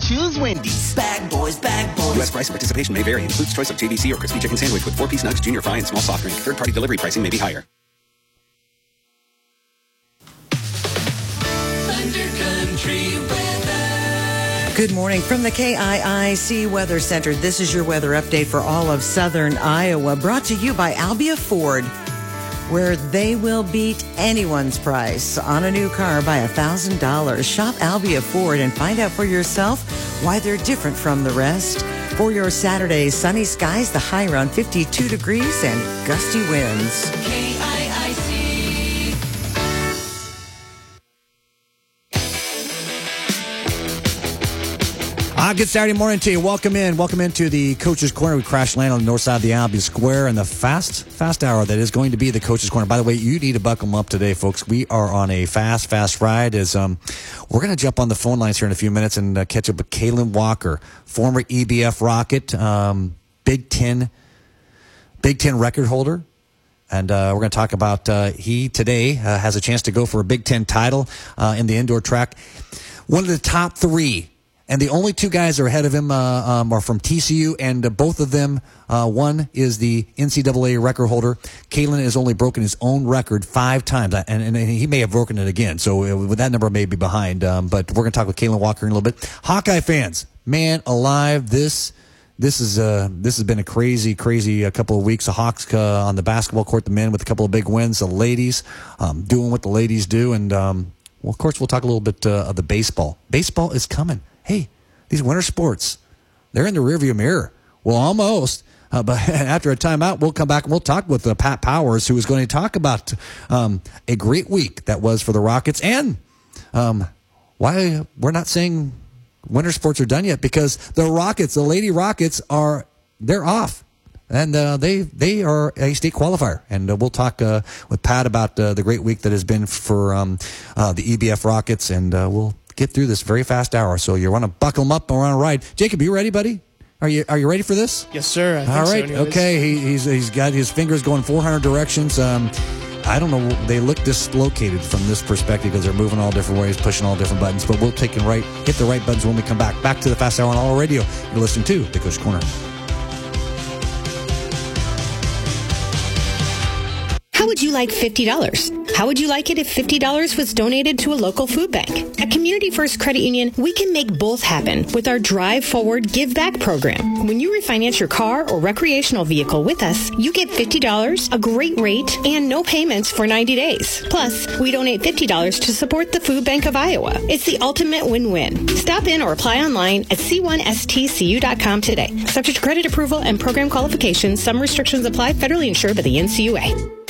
choose Wendy's. Bag boys, bag boys. U.S. price and participation may vary. Includes choice of JBC or crispy chicken sandwich with four-piece nugs, junior fry, and small soft drink. Third-party delivery pricing may be higher. Good morning from the KIIC Weather Center. This is your weather update for all of southern Iowa, brought to you by Albia Ford, where they will beat anyone's price on a new car by $1,000. Shop Albia Ford and find out for yourself why they're different from the rest. For your Saturday, sunny skies, the high around 52 degrees and gusty winds. Good Saturday morning to you. Welcome in. Welcome into the Coach's Corner. We crash land on the north side of the Albia Square and the fast, fast hour that is going to be the Coach's Corner. By the way, you need to buckle them up today, folks. We are on a fast, fast ride. As um, we're going to jump on the phone lines here in a few minutes and uh, catch up with Kalen Walker, former EBF Rocket, um, Big Ten, Big Ten record holder. And uh, we're going to talk about uh, he today uh, has a chance to go for a Big Ten title uh, in the indoor track. One of the top three and the only two guys are ahead of him uh, um, are from TCU, and uh, both of them, uh, one is the NCAA record holder. Kalen has only broken his own record five times, and, and he may have broken it again. So uh, that number may be behind. Um, but we're going to talk with Kalen Walker in a little bit. Hawkeye fans, man alive, this. This is uh, this has been a crazy, crazy uh, couple of weeks. The Hawks uh, on the basketball court, the men with a couple of big wins. The ladies um, doing what the ladies do, and um, well, of course, we'll talk a little bit uh, of the baseball. Baseball is coming hey, these winter sports, they're in the rearview mirror. Well, almost. Uh, but after a timeout, we'll come back and we'll talk with uh, Pat Powers, who is going to talk about um, a great week that was for the Rockets and um, why we're not saying winter sports are done yet because the Rockets, the Lady Rockets, are they're off. And uh, they they are a state qualifier, and uh, we'll talk uh, with Pat about uh, the great week that has been for um, the EBF Rockets, and we'll get through this very fast hour. So you want to buckle them up and want to ride. Jacob, you ready, buddy? Are you are you ready for this? Yes, sir. All right. So okay. He, he's he's got his fingers going 400 directions. Um, I don't know. They look dislocated from this perspective because they're moving all different ways, pushing all different buttons. But we'll take and right hit the right buttons when we come back. Back to the Fast Hour on All Radio. You're listening to the Coach Corner. How would you like $50? How would you like it if $50 was donated to a local food bank? At Community First Credit Union, we can make both happen with our Drive Forward Give Back program. When you refinance your car or recreational vehicle with us, you get $50, a great rate, and no payments for 90 days. Plus, we donate $50 to support the Food Bank of Iowa. It's the ultimate win-win. Stop in or apply online at c1stcu.com today. Subject to credit approval and program qualifications, some restrictions apply, federally insured by the NCUA.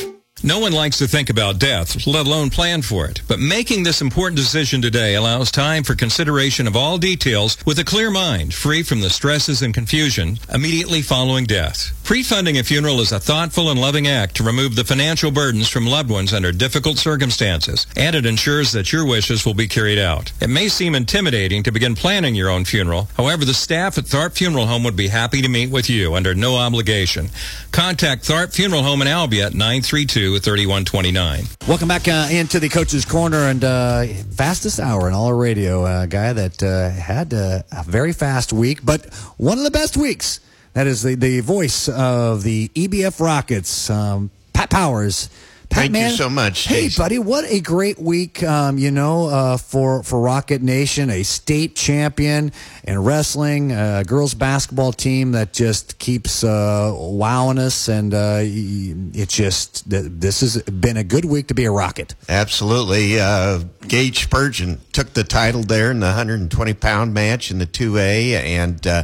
No one likes to think about death, let alone plan for it. But making this important decision today allows time for consideration of all details with a clear mind, free from the stresses and confusion immediately following death. Pre-funding a funeral is a thoughtful and loving act to remove the financial burdens from loved ones under difficult circumstances, and it ensures that your wishes will be carried out. It may seem intimidating to begin planning your own funeral. However, the staff at Tharp Funeral Home would be happy to meet with you under no obligation. Contact Tharp Funeral Home in Albia at 932 3129. Welcome back uh, into the Coach's Corner and uh, fastest hour in all of radio. A guy that uh, had uh, a very fast week, but one of the best weeks. That is the, the voice of the EBF Rockets, um, Pat Powers. Pat, Thank man, you so much. Hey, Jason. buddy, what a great week, um, you know, uh, for, for Rocket Nation, a state champion in wrestling, a girls basketball team that just keeps uh, wowing us. And uh, it just, this has been a good week to be a Rocket. Absolutely. Uh, Gage Spurgeon took the title there in the 120 pound match in the 2A, and uh,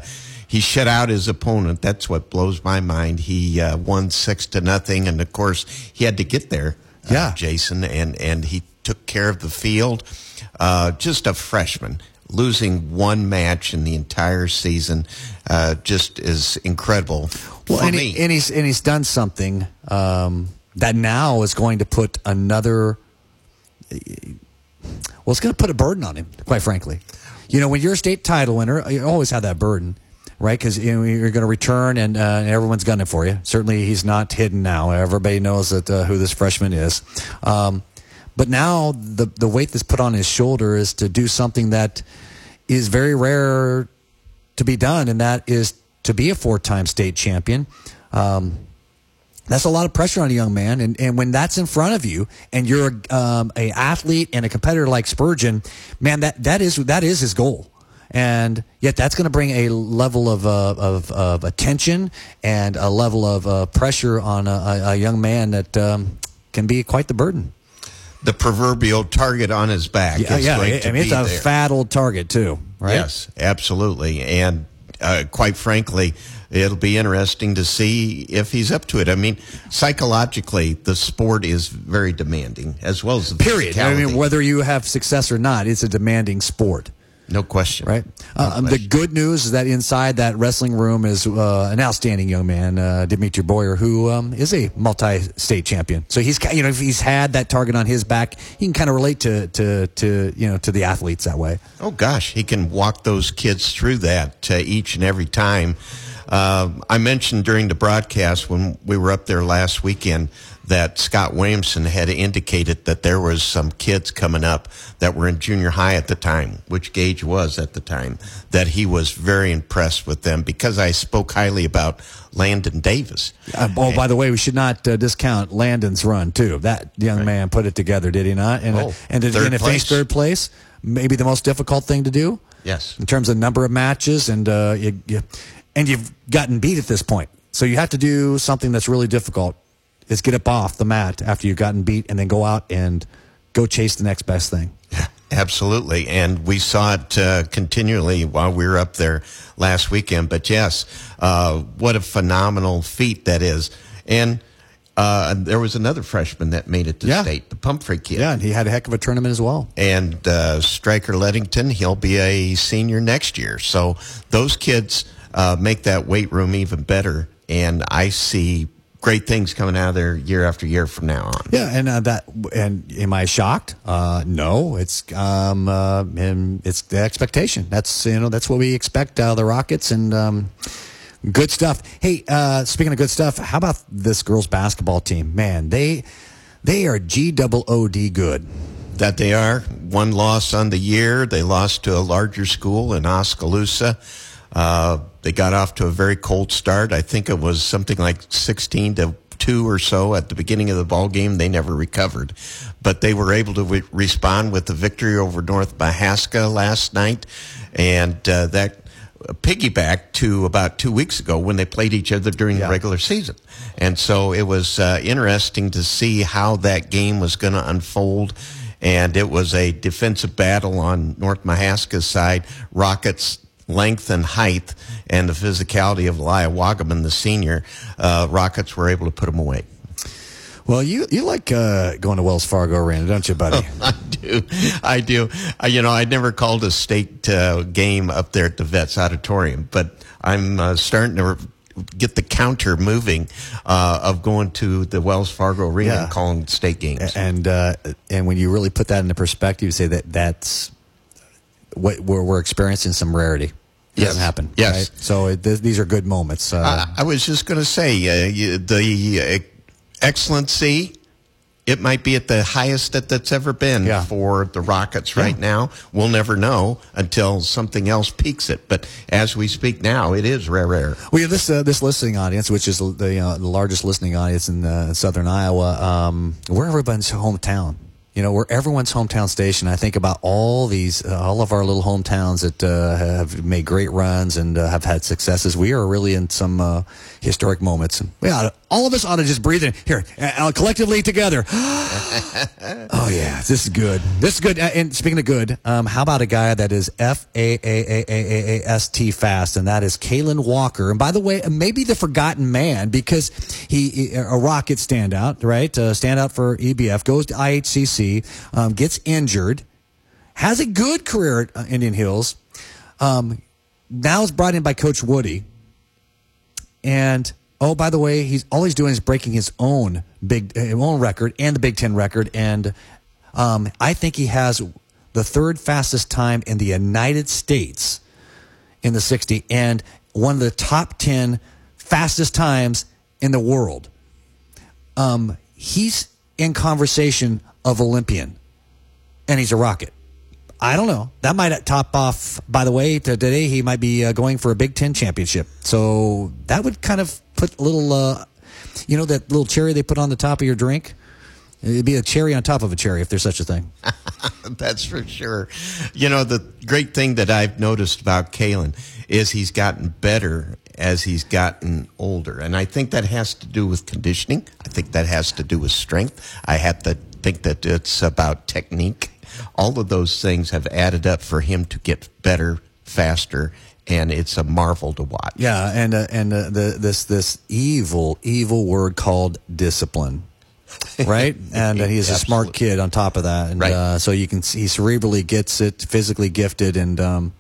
he shut out his opponent. That's what blows my mind. He uh, won six to nothing, and of course, he had to get there, uh, Yeah. Jason, and, and he took care of the field. Uh, just a freshman. Losing one match in the entire season uh, just is incredible. Well, for and, me. he, and he's and he's done something um, that now is going to put another. Well, it's going to put a burden on him, quite frankly. You know, when you're a state title winner, you always have that burden, right? Because you know, you're going to return, and, uh, everyone's gunning for you. Certainly, he's not hidden now. Everybody knows that uh, who this freshman is. Um, but now the the weight that's put on his shoulder is to do something that is very rare to be done, and that is to be a four-time state champion. Um, that's a lot of pressure on a young man, and, and when that's in front of you, and you're um, a athlete and a competitor like Spurgeon, man, that that is that is his goal, and yet that's going to bring a level of, uh, of of attention and a level of uh, pressure on a, a, young man that um, can be quite the burden. The proverbial target on his back. Yeah, yeah. I mean, it's a there. fat old target too, right? Yes, absolutely, and uh, quite frankly it'll be interesting to see if he's up to it. I mean, psychologically, the sport is very demanding, as well as the period. I mean, whether you have success or not, it's a demanding sport. No question. Right. No uh, question. The good news is that inside that wrestling room is uh, an outstanding young man, uh, Dimitri Boyer, who um, is a multi-state champion. So he's you know if he's had that target on his back, he can kind of relate to to to you know to the athletes that way. Oh gosh, he can walk those kids through that uh, each and every time. Uh, I mentioned during the broadcast when we were up there last weekend that Scott Williamson had indicated that there was some kids coming up that were in junior high at the time, which Gage was at the time, that he was very impressed with them because I spoke highly about Landon Davis. Uh, oh, by the way, we should not uh, discount Landon's run too. That young right. man put it together, did he not? And, oh, and did, third and place. third place, maybe the most difficult thing to do. Yes, in terms of number of matches and uh, you, you, and you've gotten beat at this point. So you have to do something that's really difficult. Is get up off the mat after you've gotten beat, and then go out and go chase the next best thing. Yeah, absolutely. And we saw it uh, continually while we were up there last weekend. But yes, uh, what a phenomenal feat that is. And uh, there was another freshman that made it to yeah. state, the Pumphrey kid. Yeah, and he had a heck of a tournament as well. And uh, Striker Lettington, he'll be a senior next year. So those kids uh, make that weight room even better. And I see great things coming out of there year after year from now on. Yeah, and uh, that and am I shocked? Uh, no, it's um, uh, and it's the expectation. That's you know that's what we expect out of the Rockets and. Um, good stuff. Hey, uh, speaking of good stuff, how about this girls basketball team? Man, they they are G double O D good. That they are. One loss on the year. They lost to a larger school in Oskaloosa. Uh, they got off to a very cold start. I think it was something like 16 to two or so at the beginning of the ball game. They never recovered, but they were able to re- respond with the victory over North Mahaska last night, and uh, that piggyback to about two weeks ago when they played each other during yeah. the regular season. And so it was uh, interesting to see how that game was going to unfold. And it was a defensive battle on North Mahaska's side. Rockets length and height and the physicality of Elia Wagaman, the senior, uh, Rockets were able to put them away. Well, you you like uh, going to Wells Fargo Arena, don't you, buddy? Oh, I do. I do. Uh, you know, I never called a state uh, game up there at the Vets Auditorium, but I'm uh, starting to get the counter moving uh, of going to the Wells Fargo Arena yeah. and calling state games. And uh, and when you really put that into perspective, you say that that's what we're, we're experiencing some rarity. It yes. doesn't happen. Yes. Right? So it, th- these are good moments. Uh, I was just going to say uh, the uh, excellency. It might be at the highest that that's ever been yeah. for the Rockets right yeah. now. We'll never know until something else peaks it. But as we speak now, it is rare, rare. Well, yeah, this uh, this listening audience, which is the uh, the largest listening audience in uh, southern Iowa, um, we're everybody's hometown you know, we're everyone's hometown station. I think about all these, uh, all of our little hometowns that uh, have made great runs and uh, have had successes. We are really in some uh, historic moments. And we ought all of us ought to just breathe in here uh, collectively together. oh yeah, this is good. This is good. Uh, and speaking of good, um, how about a guy that is F A A A A A S T fast, and that is Kalen Walker. And by the way, maybe the forgotten man because he a rocket standout, right? standout for EBF goes to IHCC um, gets injured, has a good career at uh, Indian Hills. Um, now is brought in by Coach Woody, and oh, by the way, he's all he's doing is breaking his own big his own record and the Big Ten record, and um, I think he has the third fastest time in the United States in the 60 and one of the top 10 fastest times in the world. Um, he's in conversation of Olympian, and he's a rocket. I don't know. That might top off. By the way, today he might be uh, going for a Big Ten championship. So that would kind of put a little, uh, you know, that little cherry they put on the top of your drink. It'd be a cherry on top of a cherry if there's such a thing. That's for sure. You know, the great thing that I've noticed about Kalen is he's gotten better as he's gotten older. And I think that has to do with conditioning. I think that has to do with strength. I have to think that it's about technique. All of those things have added up for him to get better, faster, and it's a marvel to watch. Yeah, and uh, and uh, the, this this evil evil word called discipline. right? And uh, he's a smart kid on top of that, and Right. uh, so you can see he cerebrally gets it, physically gifted, and um,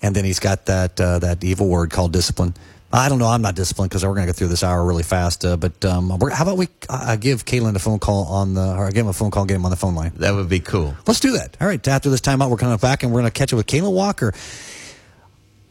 and then he's got that uh, that evil word called discipline. I don't know. I'm not disciplined because we're going to go through this hour really fast. Uh, but um, we're, how about we uh, give Kalen a phone call on the, or give him a phone call, get him on the phone line. That would be cool. Let's do that. All right. After this timeout, we're coming back and we're going to catch up with Kalen Walker,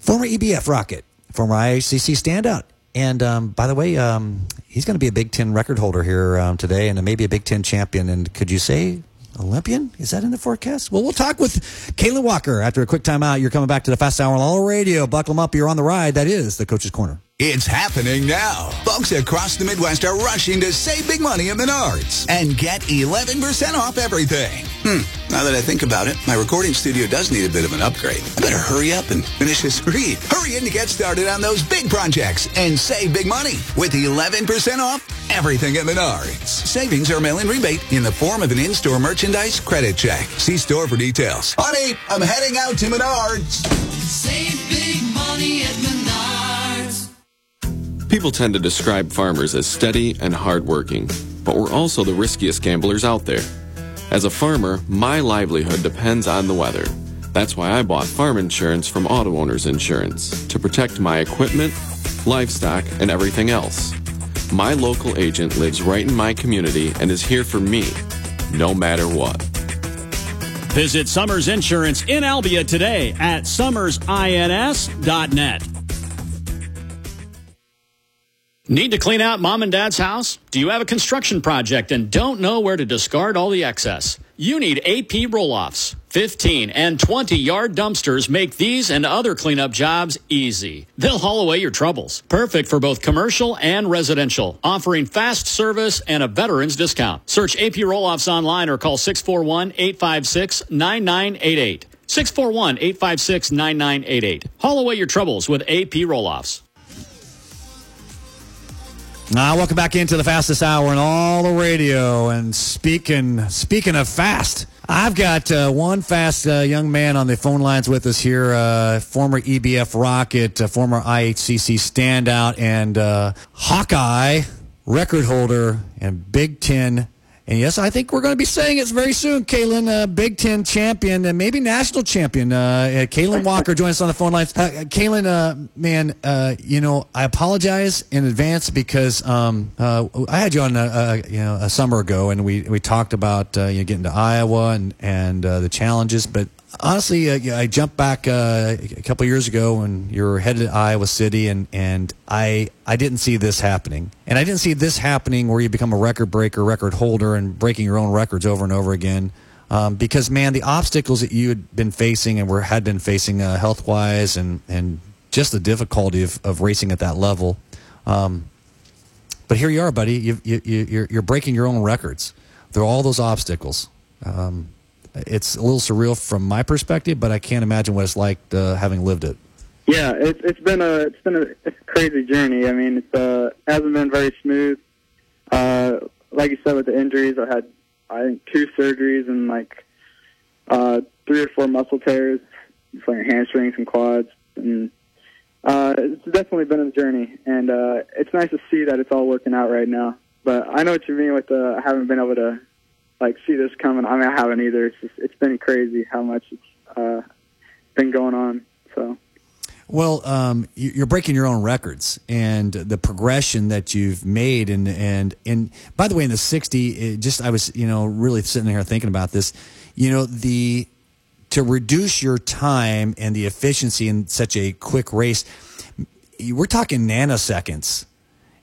former EBF Rocket, former IHCC standout. And um, by the way, um, he's going to be a Big Ten record holder here um, today and maybe a Big Ten champion. And could you say Olympian? Is that in the forecast? Well, we'll talk with Kalen Walker after a quick timeout. You're coming back to the Fast Hour on all radio. Buckle 'em up. You're on the ride. That is the Coach's Corner. It's happening now. Folks across the Midwest are rushing to save big money at Menards and get 11% off everything. Hmm, now that I think about it, my recording studio does need a bit of an upgrade. I better hurry up and finish this read. Hurry in to get started on those big projects and save big money with 11% off everything at Menards. Savings are mail-in rebate in the form of an in-store merchandise credit check. See store for details. Honey, I'm heading out to Menards. Save big money at Menards. People tend to describe farmers as steady and hardworking, but we're also the riskiest gamblers out there. As a farmer, my livelihood depends on the weather. That's why I bought farm insurance from Auto Owners Insurance to protect my equipment, livestock, and everything else. My local agent lives right in my community and is here for me, no matter what. Visit Summers Insurance in Albia today at summersins.net. Need to clean out mom and dad's house? Do you have a construction project and don't know where to discard all the excess? You need AP roll offs. 15 and 20 yard dumpsters make these and other cleanup jobs easy. They'll haul away your troubles. Perfect for both commercial and residential, offering fast service and a veteran's discount. Search AP roll offs online or call 641 856 9988. 641 856 9988. Haul away your troubles with AP roll offs. Now, welcome back into the fastest hour in all the radio. And speaking speaking of fast, I've got uh, one fast uh, young man on the phone lines with us here. Uh, former EBF Rocket, uh, former IHCC standout, and uh, Hawkeye record holder and Big Ten. And yes, I think we're going to be saying it very soon, Kalen, uh, Big Ten champion and maybe national champion. Uh, uh, Kalen Walker joins us on the phone lines. Uh, Kalen, uh, man, uh, you know, I apologize in advance because um, uh, I had you on a, a, you know a summer ago, and we, we talked about uh, you know, getting to Iowa and and uh, the challenges. But honestly, uh, I jumped back uh, a couple years ago when you were headed to Iowa City, and and I I didn't see this happening, and I didn't see this happening where you become a record breaker, record holder, and breaking your own records over and over again. Um, because man, the obstacles that you had been facing and were had been facing uh, health wise, and and just the difficulty of, of racing at that level. Um, but here you are, buddy. You, you, you, you're, you're breaking your own records through all those obstacles. Um, it's a little surreal from my perspective, but I can't imagine what it's like uh, having lived it. Yeah, it's it's been a it's been a, crazy journey. I mean, it's uh hasn't been very smooth. Uh, like you said, with the injuries, I had I think two surgeries and like uh three or four muscle tears, like hamstrings and quads, and uh, it's definitely been a journey. And uh, it's nice to see that it's all working out right now. But I know what you mean with the I haven't been able to like see this coming. I mean, I haven't either. It's just it's been crazy how much it's uh, been going on. So. Well, um, you- you're breaking your own records, and the progression that you've made, and and and by the way, in the '60, it just I was you know really sitting here thinking about this. You know the to reduce your time and the efficiency in such a quick race, we're talking nanoseconds.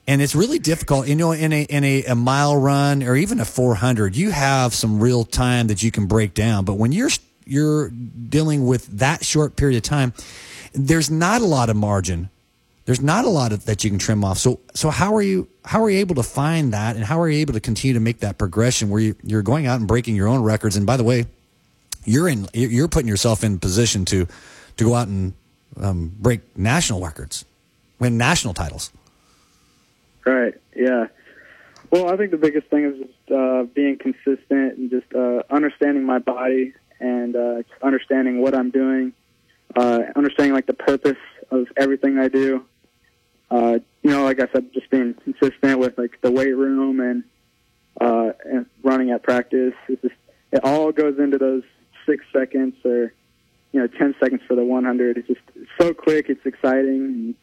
And it's really difficult, you know, in a in a, a mile run or even a 400, you have some real time that you can break down. But when you're you're dealing with that short period of time, there's not a lot of margin. There's not a lot of, that you can trim off. So so how are you how are you able to find that, and how are you able to continue to make that progression where you, you're going out and breaking your own records? And by the way, you're in you're putting yourself in position to to go out and um, break national records, win national titles. Right. Yeah. Well, I think the biggest thing is just uh, being consistent and just uh, understanding my body and uh, understanding what I'm doing, uh, understanding like the purpose of everything I do. Uh, you know, like I said, just being consistent with like the weight room and uh, and running at practice. It's just it all goes into those six seconds or you know ten seconds for the 100. It's just so quick. It's exciting. And,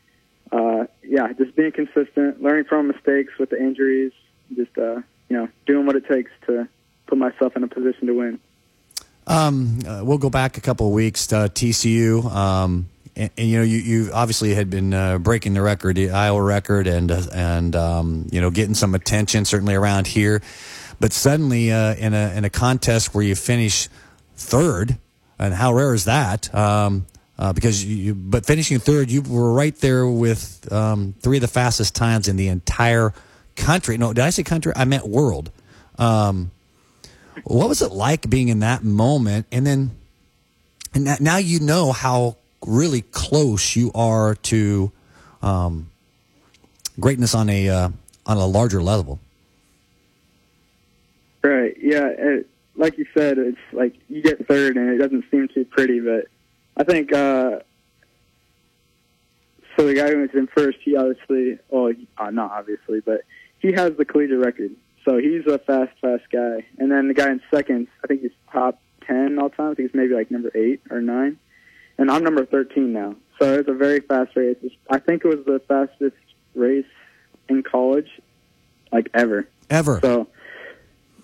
uh, yeah, just being consistent, learning from mistakes with the injuries, just uh, you know doing what it takes to put myself in a position to win. Um, uh, we'll go back a couple of weeks to TCU. Um, and, and, you know, you, you obviously had been uh, breaking the record, the Iowa record, and uh, and um, you know, getting some attention certainly around here. But suddenly, uh, in a in a contest where you finish third, and how rare is that? Um, uh, because you, but finishing third, you were right there with um, three of the fastest times in the entire country. No, did I say country? I meant world. Um, what was it like being in that moment? And then, and now you know how really close you are to um, greatness on a uh, on a larger level. Right. Yeah. It, like you said, it's like you get third, and it doesn't seem too pretty. But I think uh, so. The guy who was in first, he obviously, well, uh, not obviously, but he has the collegiate record. So he's a fast, fast guy. And then the guy in second, I think he's top ten all time. I think he's maybe like number eight or nine and I'm number 13 now. So it's a very fast race. I think it was the fastest race in college, like ever. Ever. So,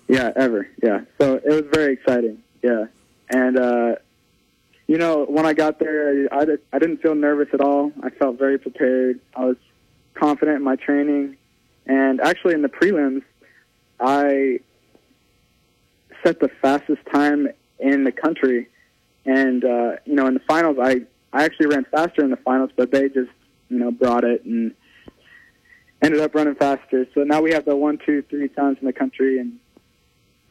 yeah, ever. Yeah. So it was very exciting. Yeah. And, uh, you know, when I got there, I, I didn't feel nervous at all. I felt very prepared. I was confident in my training. And actually, in the prelims, I set the fastest time in the country and uh, you know, in the finals, I I actually ran faster in the finals, but they just you know brought it and ended up running faster. So now we have the one, two, three times in the country, and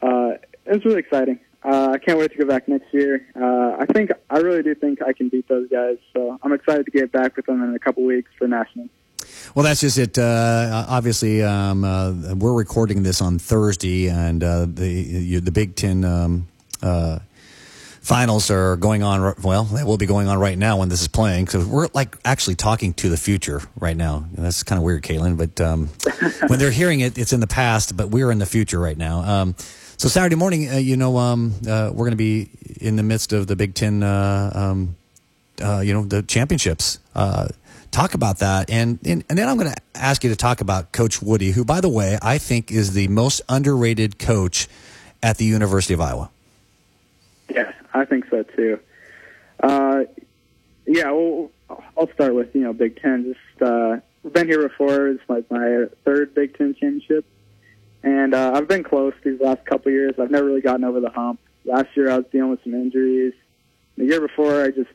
uh, it's really exciting. Uh, I can't wait to go back next year. Uh, I think I really do think I can beat those guys. So I'm excited to get back with them in a couple weeks for nationals. Well, that's just it. Uh, obviously, um, uh, we're recording this on Thursday, and uh, the the Big Ten um, uh, finals are going on. Well, they will be going on right now when this is playing. So we're like actually talking to the future right now. That's kind of weird, Kalen. But um, when they're hearing it, it's in the past, but we're in the future right now. So Saturday morning, uh, you know, um, uh, we're going to be in the midst of the Big Ten, uh, um, uh, you know, the championships. Uh, talk about that, and, and and then I'm going to ask you to talk about Coach Woody, who, by the way, I think is the most underrated coach at the University of Iowa. Yeah, I think so too. Yeah, well, I'll start with you know Big Ten. Just been here before. It's like my third Big Ten championship, and uh, I've been close these last couple years. I've never really gotten over the hump. Last year I was dealing with some injuries. The year before I just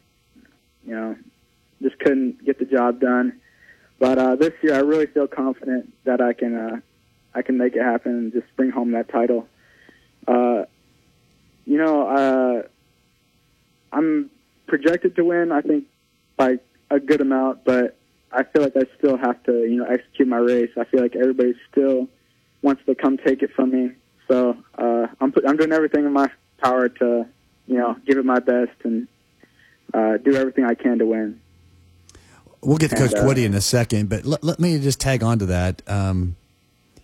you know just couldn't get the job done. But uh, this year I really feel confident that I can uh, I can make it happen and just bring home that title. Uh, you know, uh, I'm projected to win. I think by a good amount, but I feel like I still have to, you know, execute my race. I feel like everybody still wants to come take it from me. So uh, I'm put, I'm doing everything in my power to, you know, give it my best and uh, do everything I can to win. We'll get to Coach Woody in a second, but let, let me just tag on to that. Um,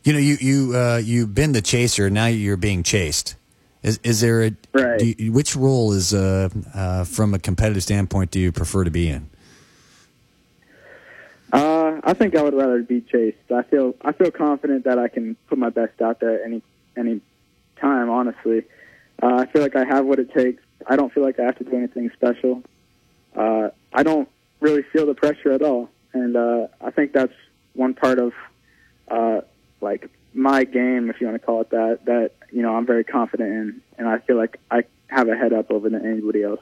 you know, you you uh, you've been the chaser. Now you're being chased. Is is there a right. you, which role is uh, uh, from a competitive standpoint do you prefer to be in? I think I would rather be chased. I feel I feel confident that I can put my best out there any any time. Honestly, uh, I feel like I have what it takes. I don't feel like I have to do anything special. Uh, I don't really feel the pressure at all, and uh, I think that's one part of uh, like my game, if you want to call it that, that you know I'm very confident in, and I feel like I have a head up over anybody else.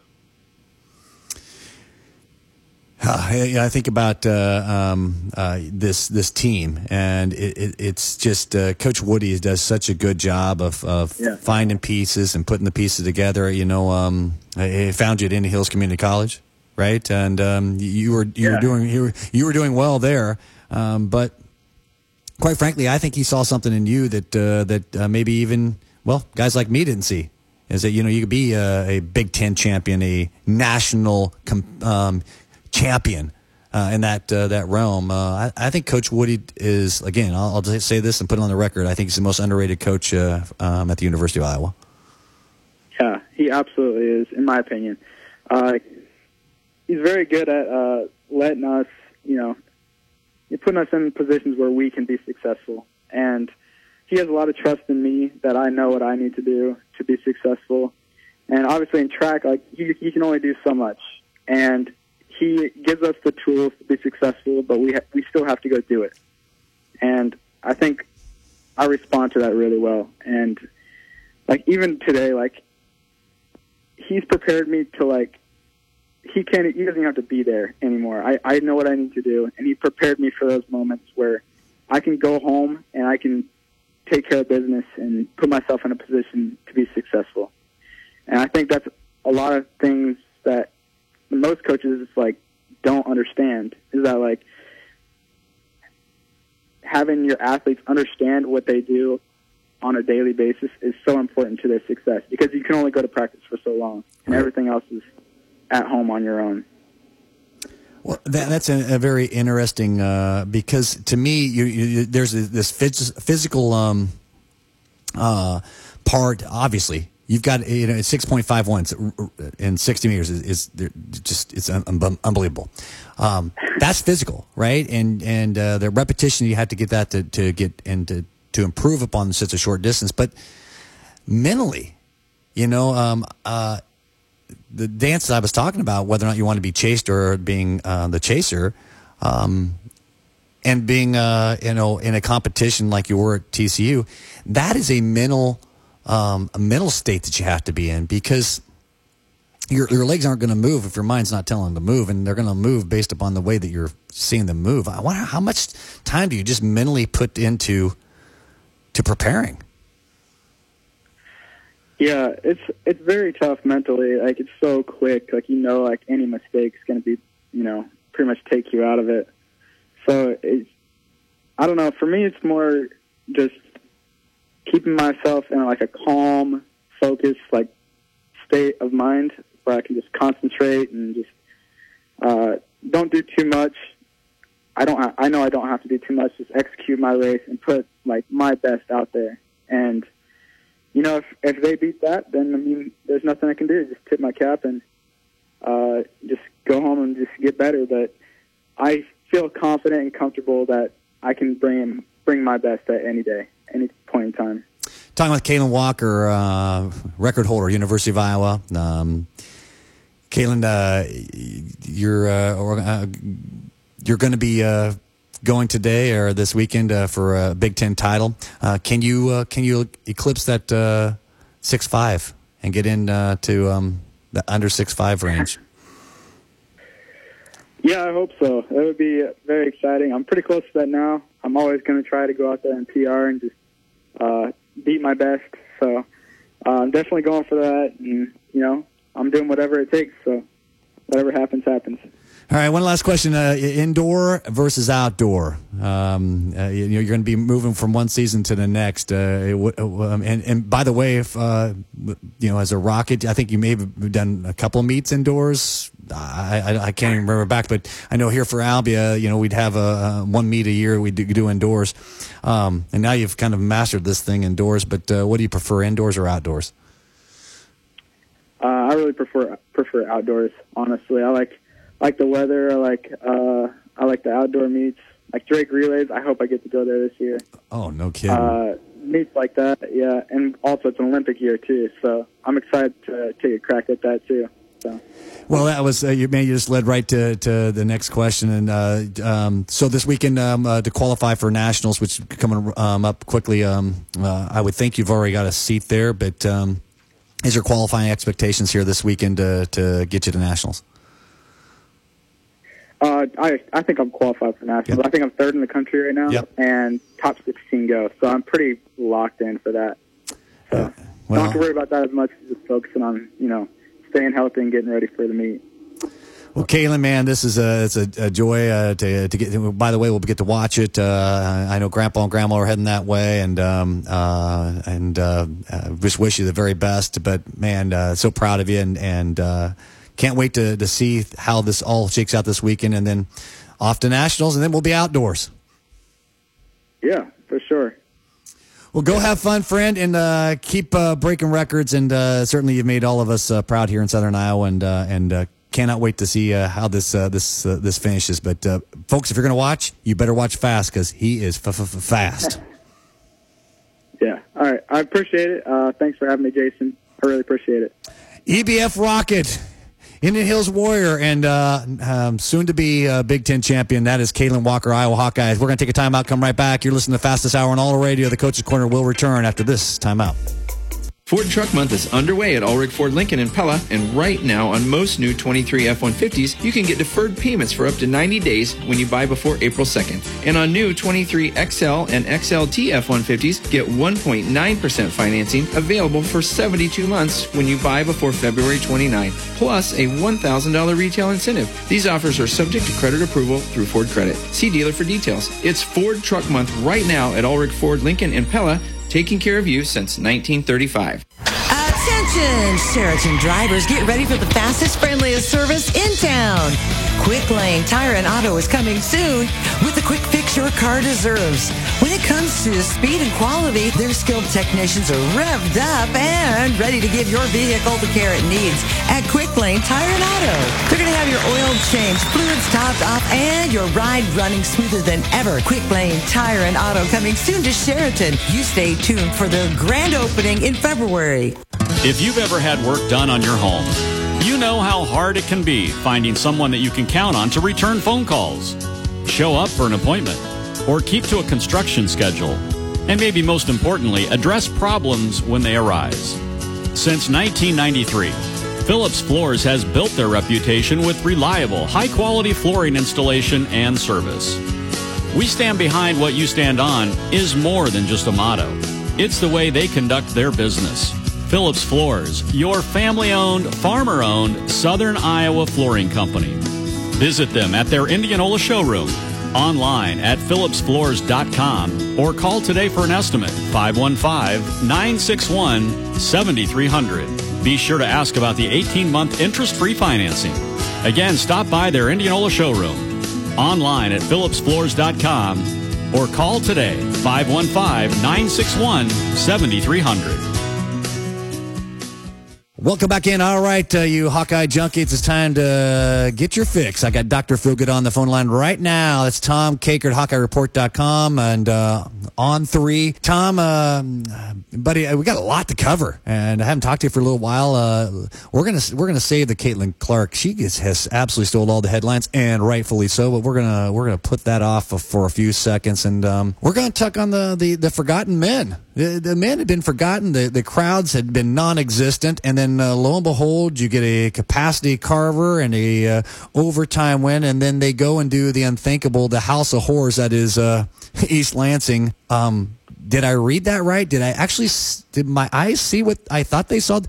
Uh, I, I think about uh, um, uh, this this team, and it, it, it's just uh, Coach Woody does such a good job of, of Yeah. finding pieces and putting the pieces together. You know, um, I I found you at Indian Hills Community College, right? And um, you were you were doing you were, you were doing well there, um, but quite frankly, I think he saw something in you that uh, that uh, maybe even well guys like me didn't see. Is that you know you could be a, a Big Ten champion, a national com- um, champion uh, in that uh, that realm. Uh, I, I think Coach Woody is again. I'll, I'll just say this and put it on the record. I think he's the most underrated coach uh, um, at the University of Iowa. Yeah, he absolutely is, in my opinion. Uh, he's very good at uh, letting us, you know, putting us in positions where we can be successful. And he has a lot of trust in me that I know what I need to do to be successful. And obviously in track, like he, he can only do so much. And he gives us the tools to be successful, but we ha- we still have to go do it. And I think I respond to that really well. And like even today, like he's prepared me to like he can't he doesn't even have to be there anymore. I, I know what I need to do and he prepared me for those moments where I can go home and I can take care of business and put myself in a position to be successful. And I think that's a lot of things that most coaches like don't understand is that like having your athletes understand what they do on a daily basis is so important to their success because you can only go to practice for so long and everything else is at home on your own. Well, that, that's a, a very interesting uh, because to me, you, you, there's this phys- physical um, uh, part. Obviously, you've got you know six point five ones in sixty meters is, is just it's un- un- unbelievable. Um, that's physical, right? And and uh, the repetition you have to get that to, to get and to, to improve upon such a short distance, but mentally, you know, um, uh, the dance that I was talking about, whether or not you want to be chased or being uh, the chaser, um, and being uh, you know in a competition like you were at TCU, that is a mental um, a mental state that you have to be in because your your legs aren't going to move if your mind's not telling them to move, and they're going to move based upon the way that you're seeing them move. I wonder how much time do you just mentally put into to preparing? Yeah, it's it's very tough mentally. Like it's so quick. Like you know, like any mistake's going to be, you know, pretty much take you out of it. So it's, I don't know. For me, it's more just keeping myself in like a calm, focused, like state of mind where I can just concentrate and just uh, don't do too much. I don't. I know I don't have to do too much. Just execute my race and put like my best out there. And you know, if if they beat that, then I mean, there's nothing I can do. Just tip my cap and uh, just go home and just get better. But I feel confident and comfortable that I can bring bring my best at any day, any point in time. Talking with Kalen Walker, uh, record holder, University of Iowa. Um, Kalen, uh, you're uh, uh, you're going to be uh, going today or this weekend uh, for a Big Ten title. Uh, can you uh, can you eclipse that uh, six five and get in uh, to um, the under six five range? Yeah, I hope so. That would be very exciting. I'm pretty close to that now. I'm always going to try to go out there and PR and just uh, beat my best. So uh, I'm definitely going for that. And, you know, I'm doing whatever it takes. So whatever happens, happens. All right, one last question: uh, indoor versus outdoor. Um, uh, you you're going to be moving from one season to the next. Uh, it w- um, and, and by the way, if uh, you know, as a rocket, I think you may have done a couple meets indoors. I, I, I can't even remember back, but I know here for Albia, you know, we'd have a, uh one meet a year we do, do indoors. Um, and now you've kind of mastered this thing indoors. But uh, what do you prefer, indoors or outdoors? Uh, I really prefer prefer outdoors. Honestly, I like like the weather. I like uh, I like the outdoor meets, like Drake relays. I hope I get to go there this year. Oh, no kidding. Uh, meets like that, yeah, and also it's an Olympic year too, so I'm excited to take a crack at that too. So. Well, that was uh, you. Man, you just led right to, to the next question, and uh, um, so this weekend um, uh, to qualify for nationals, which coming um, up quickly, um, uh, I would think you've already got a seat there. But um, is your qualifying expectations here this weekend to, to get you to nationals? Uh, I I think I'm qualified for nationals. I think I'm third in the country right now, Yep. and top 16 go. So I'm pretty locked in for that. So don't well- have to worry about that as much. Just focusing on you know staying healthy and getting ready for the meet. Well, Kalen, man, this is a it's a, a joy uh, to to get. By the way, we'll get to watch it. Uh, I know Grandpa and Grandma are heading that way, and um, uh, and uh, uh, just wish you the very best. But man, uh, so proud of you, and and uh, can't wait to to see how this all shakes out this weekend, and then off to nationals, and then we'll be outdoors. Yeah, for sure. Well, go have fun, friend, and uh, keep uh, breaking records. And uh, certainly, you've made all of us uh, proud here in Southern Iowa, and uh, and uh, cannot wait to see uh, how this uh, this uh, this finishes. But uh, folks, if you're going to watch, you better watch fast because he is fast. Yeah. All right. I appreciate it. Uh, thanks for having me, Jason. I really appreciate it. EBF Rocket, Indian Hills Warrior, and uh, um, soon to be uh, Big Ten champion. That is Kalen Walker, Iowa Hawkeyes. We're going to take a timeout. Come right back. You're listening to the Fastest Hour on All Radio. The Coach's Corner will return after this timeout. Ford Truck Month is underway at Ulrich Ford Lincoln in Pella, and right now on most new 23 F-150s, you can get deferred payments for up to 90 days when you buy before April 2nd. And on new 23 XL and XLT F-150s, get 1.9% financing available for 72 months when you buy before February 29, plus a $1,000 retail incentive. These offers are subject to credit approval through Ford Credit. See dealer for details. It's Ford Truck Month right now at Ulrich Ford Lincoln in Pella, taking care of you since 1935. Attention, Chariton drivers, get ready for the fastest, friendliest service in town. Quick Lane Tire and Auto is coming soon with a quick fix your car deserves. When it comes to speed and quality, their skilled technicians are revved up and ready to give your vehicle the care it needs at Quick Lane Tire and Auto. They're going to have your oil changed, fluids topped off, and your ride running smoother than ever. Quick Lane Tire and Auto coming soon to Chariton. You stay tuned for their grand opening in February. If you've ever had work done on your home, you know how hard it can be finding someone that you can count on to return phone calls, show up for an appointment, or keep to a construction schedule, and maybe most importantly, address problems when they arise. Since 1993, Phillips Floors has built their reputation with reliable, high quality flooring installation and service. We stand behind what you stand on is more than just a motto. It's the way they conduct their business. Phillips Floors, your family owned, farmer owned Southern Iowa flooring company. Visit them at their Indianola showroom, online at phillipsfloors.com, or call today for an estimate 515 961 7300. Be sure to ask about the 18 month interest free financing. Again, stop by their Indianola showroom, online at phillipsfloors.com, or call today 515 961 7300. Welcome back in. All right, uh, you Hawkeye junkies, it's time to get your fix. I got Dr. Feelgood on the phone line right now. It's Tom Kakert at HawkeyeReport.com and uh, on three. Tom, uh, buddy, uh, we got a lot to cover, and I haven't talked to you for a little while. Uh, we're gonna we're gonna save the Caitlin Clark. She is, has absolutely stole all the headlines, and rightfully so. But we're gonna we're gonna put that off for a few seconds, and um, we're gonna tuck on the the, the forgotten men. The, the men had been forgotten. The the crowds had been non-existent, and then uh, lo and behold, you get a capacity Carver and a uh, overtime win, and then they go and do the unthinkable, the House of Horrors that is uh, East Lansing. Um, did I read that right? Did I actually? Did my eyes see what I thought they saw?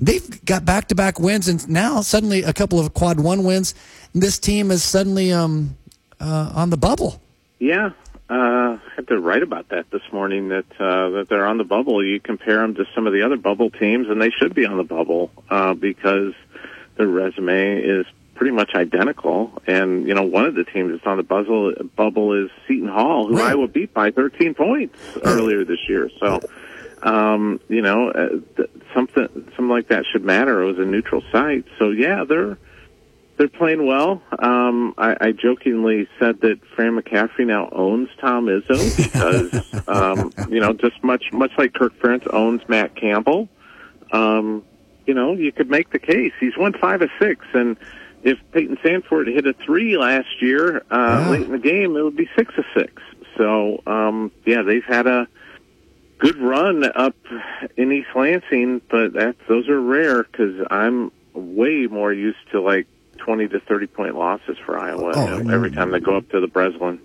They've got back-to-back wins, and now suddenly a couple of quad one wins. This team is suddenly um, uh, on the bubble. Yeah, uh, had to write about that this morning. That uh, that they're on the bubble. You compare them to some of the other bubble teams, and they should be on the bubble uh, because their resume is pretty much identical. And you know, one of the teams that's on the bubble bubble is Seton Hall, who Iowa beat by 13 points earlier this year. So. Um, you know, uh, th- something something like that should matter. It was a neutral site, so yeah, they're they're playing well. Um, I, I jokingly said that Fran McCaffery now owns Tom Izzo because, um, you know, just much much like Kirk Ferentz owns Matt Campbell. Um, you know, you could make the case. He's won five of six, and if Payton Sandfort hit a three last year uh, late in the game, it would be six of six. So, um, yeah, they've had a good run up in East Lansing, but that's those are rare because I'm way more used to like 20 to 30 point losses for Iowa Oh, you know, every time they go up to the Breslin.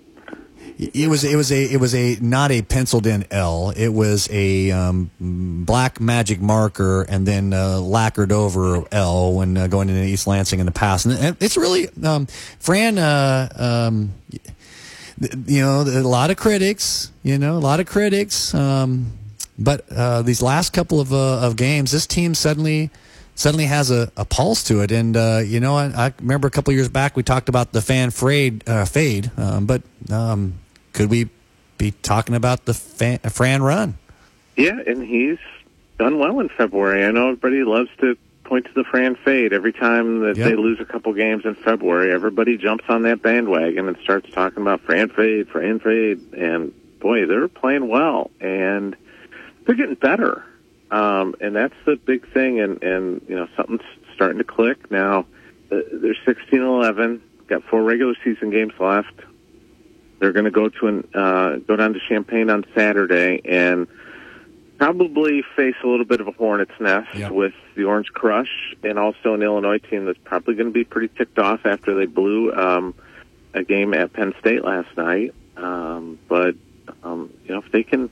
It was it was a it was a not a penciled in L. It was a um, black magic marker and then uh, lacquered over L when uh, going into East Lansing in the past. And it's really um, Fran. Uh, um, you know, a lot of critics. You know, a lot of critics. Um, but uh, these last couple of uh, of games, this team suddenly suddenly has a, a pulse to it. And uh, you know, I, I remember a couple of years back we talked about the fan fade, uh, fade. Um, but um, could we be talking about the fan, Fran run? Yeah, and he's done well in February. I know everybody loves to point to the Fran fade every time that Yep. they lose a couple games in February. Everybody jumps on that bandwagon and starts talking about Fran fade, Fran fade, and boy, they're playing well and they're getting better. Um, and that's the big thing. And and you know something's starting to click now. Uh, they're sixteen eleven. Got four regular season games left. They're going to go to an uh, go down to Champaign on Saturday and probably face a little bit of a hornet's nest with the Orange Crush and also an Illinois team that's probably going to be pretty ticked off after they blew um, a game at Penn State last night. Um, but um, you know, if they can,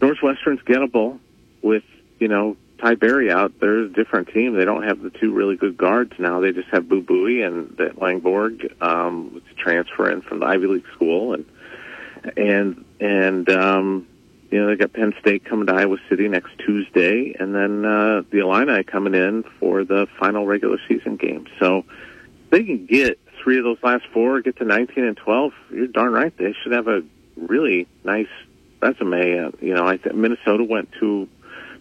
Northwestern's gettable with you know Ty Berry out. They're a different team. They don't have the two really good guards now. They just have Boo Buie and that Langborg, um, transfer in from the Ivy League school, and and and um, you know they got Penn State coming to Iowa City next Tuesday, and then uh, the Illini coming in for the final regular season game. So they can get three of those last four, get to 19 and 12. You're darn right. They should have a really nice resume. Uh, you know, I think Minnesota went to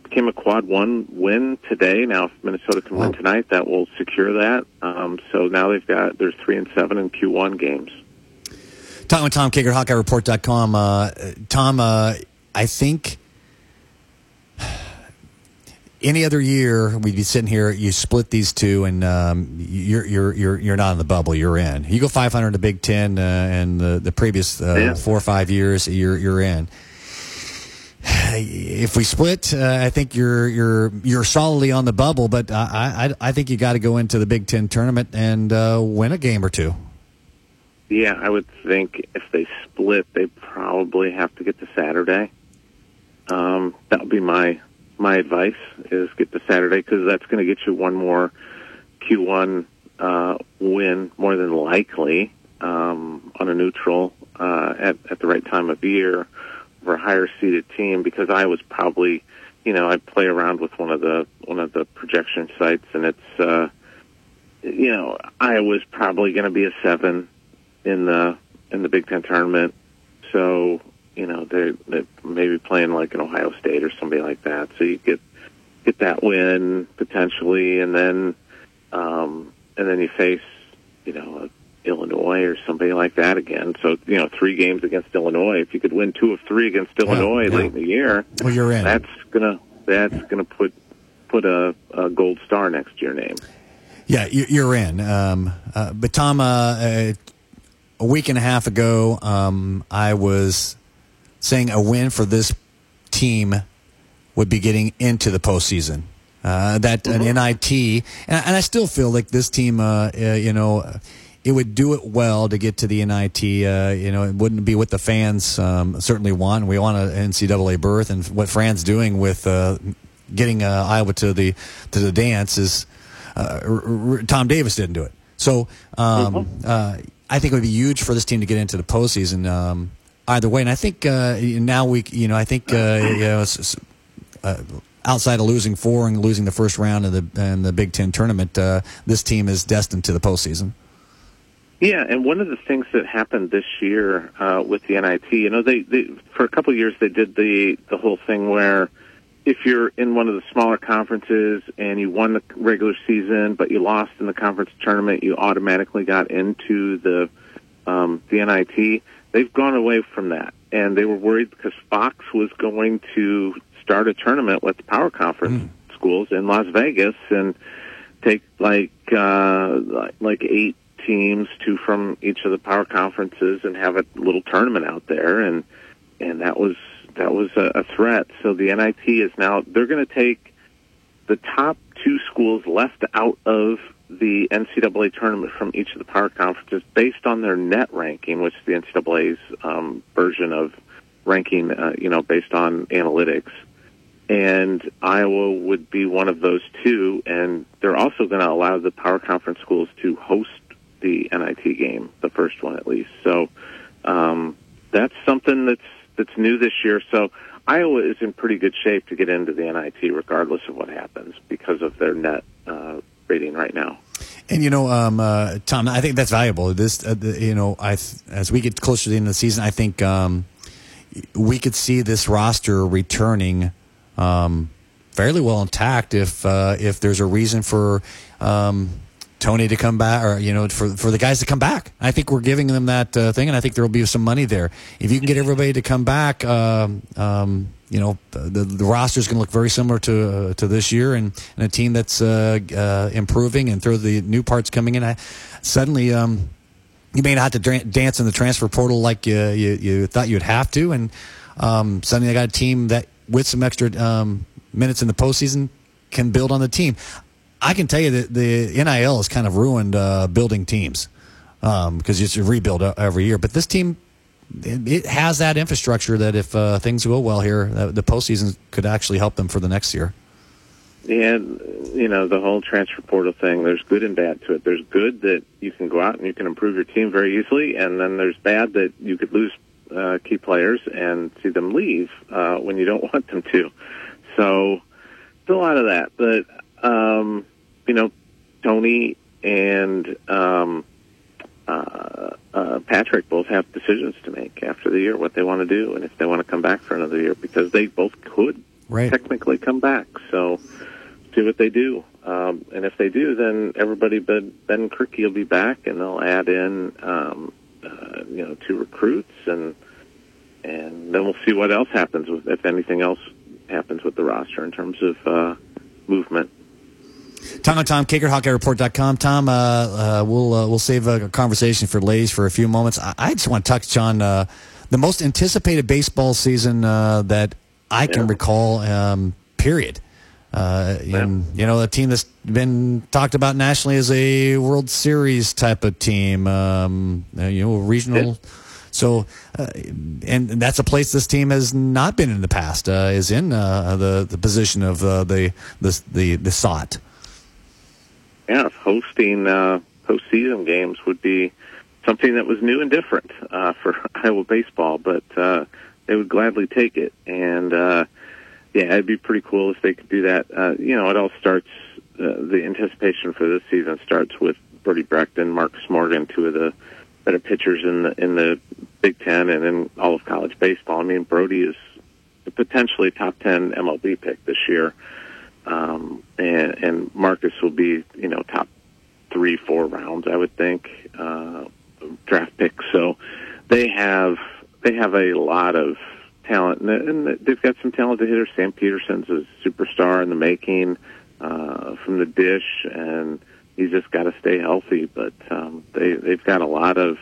became a quad one win today. Now, if Minnesota can win tonight, that will secure that. Um, so now they've got there's three and seven in Q1 games. Tom with Tom Kakert, HawkeyeReport.com. Uh, Tom, uh, I think any other year we'd be sitting here. You split these two, and um, you're you're you're you're not in the bubble. You're in. You go 500 in the Big Ten, uh, and the the previous uh, Yeah. four or five years, you're you're in. If we split, uh, I think you're you're you're solidly on the bubble. But I I, I think you got to go into the Big Ten tournament and uh, win a game or two. Yeah, I would think if they split, they probably have to get to Saturday. Um, that would be my my advice: is get to Saturday because that's going to get you one more Q1 uh, win, more than likely, um, on a neutral uh, at at the right time of year a higher seeded team. Because I was probably, you know, I play around with one of the one of the projection sites, and it's. Uh, you know, Iowa's probably going to be a seven in the in the Big Ten tournament. So you know they they maybe playing like an Ohio State or somebody like that. So you get get that win potentially, and then um, and then you face you know Illinois or somebody like that again. So you know three games against Illinois. If you could win two of three against Illinois yeah. late in the year, Well, you're in. that's gonna that's gonna put put a, a gold star next to your name. Yeah, you- you're in. Um, uh, but Tom, uh, uh, a week and a half ago, um, I was saying a win for this team would be getting into the postseason. Uh, that an NIT, and, and I still feel like this team, uh, uh, you know, it would do it well to get to the NIT. Uh, you know, it wouldn't be what the fans um, certainly want. We want an NCAA berth, and what Fran's doing with uh, getting uh, Iowa to the to the dance is uh, r- r- Tom Davis didn't do it. So um, uh, I think it would be huge for this team to get into the postseason. Um, either way, and I think uh, now we, you know, I think uh, you know, s- s- uh, outside of losing four and losing the first round of the in the Big Ten tournament, uh, this team is destined to the postseason. Yeah, and one of the things that happened this year uh, with the NIT, you know, they, they for a couple of years they did the the whole thing where if you're in one of the smaller conferences and you won the regular season but you lost in the conference tournament, you automatically got into the um, the NIT. They've gone away from that, and they were worried because Fox was going to start a tournament with the power conference schools in Las Vegas and take like uh, like- like eight teams, two from each of the power conferences, and have a little tournament out there. And and that was that was a, a threat. So the NIT is now they're going to take the top two schools left out of the NCAA tournament from each of the power conferences based on their net ranking, which is the NCAA's um, version of ranking, uh, you know, based on analytics. And Iowa would be one of those two, and they're also going to allow the power conference schools to host the NIT game, the first one at least. So um, that's something that's that's new this year. So Iowa is in pretty good shape to get into the NIT, regardless of what happens, because of their net uh, rating right now. And you know, um, uh, Tom, I think that's valuable. This, uh, the, you know, I as we get closer to the end of the season, I think um, we could see this roster returning um, fairly well intact if uh, if there's a reason for um, Tony to come back, or you know, for for the guys to come back. I think we're giving them that uh, thing, and I think there will be some money there if you can get everybody to come back. Um, um, you know, the the roster is going to look very similar to uh, to this year, and, and a team that's uh, uh, improving, and through the new parts coming in, I, suddenly. Um, you may not have to dance in the transfer portal like you, you, you thought you'd have to, and um, suddenly I got a team that with some extra um, minutes in the postseason can build on the team. I can tell you that the NIL has kind of ruined uh, building teams because um, it's rebuild every year. But this team, it, has that infrastructure that if uh, things go well here, uh, the postseason could actually help them for the next year. And you know the whole transfer portal thing. There's good and bad to it. There's good that you can go out and you can improve your team very easily, and then there's bad that you could lose uh, key players and see them leave uh, when you don't want them to. So, a lot of that. But um, you know, Tony and um, uh, uh, Patrick both have decisions to make after the year, what they want to do, and if they want to come back for another year, because they both could right. technically come back. So see what they do. Um, and if they do, then everybody but Ben Krikke will be back, and they'll add in, um, uh, you know, two recruits, and and then we'll see what else happens with if anything else happens with the roster in terms of uh, movement. Tom and Tom, Kakert HawkeyeReport.com. Tom, uh, uh, we'll uh, we'll save a conversation for ladies for a few moments. I, I just want to touch on uh, the most anticipated baseball season uh, that I can Yeah. recall. Um, period. Uh, and you know, a team that's been talked about nationally as a World Series type of team. Um, uh, you know, regional. So, uh, and that's a place this team has not been in the past. Uh, is in uh, the the position of uh, the the the the sought. Yeah, hosting uh, postseason games would be something that was new and different uh, for Iowa baseball, but uh, they would gladly take it. And uh, yeah, it'd be pretty cool if they could do that. Uh, you know, it all starts. Uh, the anticipation for this season starts with Brody Breckton, Marcus Morgan, two of the better pitchers in the in the Big Ten and in all of college baseball. I mean, Brody is potentially top ten MLB pick this year um, and, and Marcus will be, you know, top three, four rounds, I would think, uh, draft picks. So they have they have a lot of talent, and, and they've got some talented hitters. Sam Peterson's a superstar in the making uh, from the dish, and he's just got to stay healthy. But um, they they've got a lot of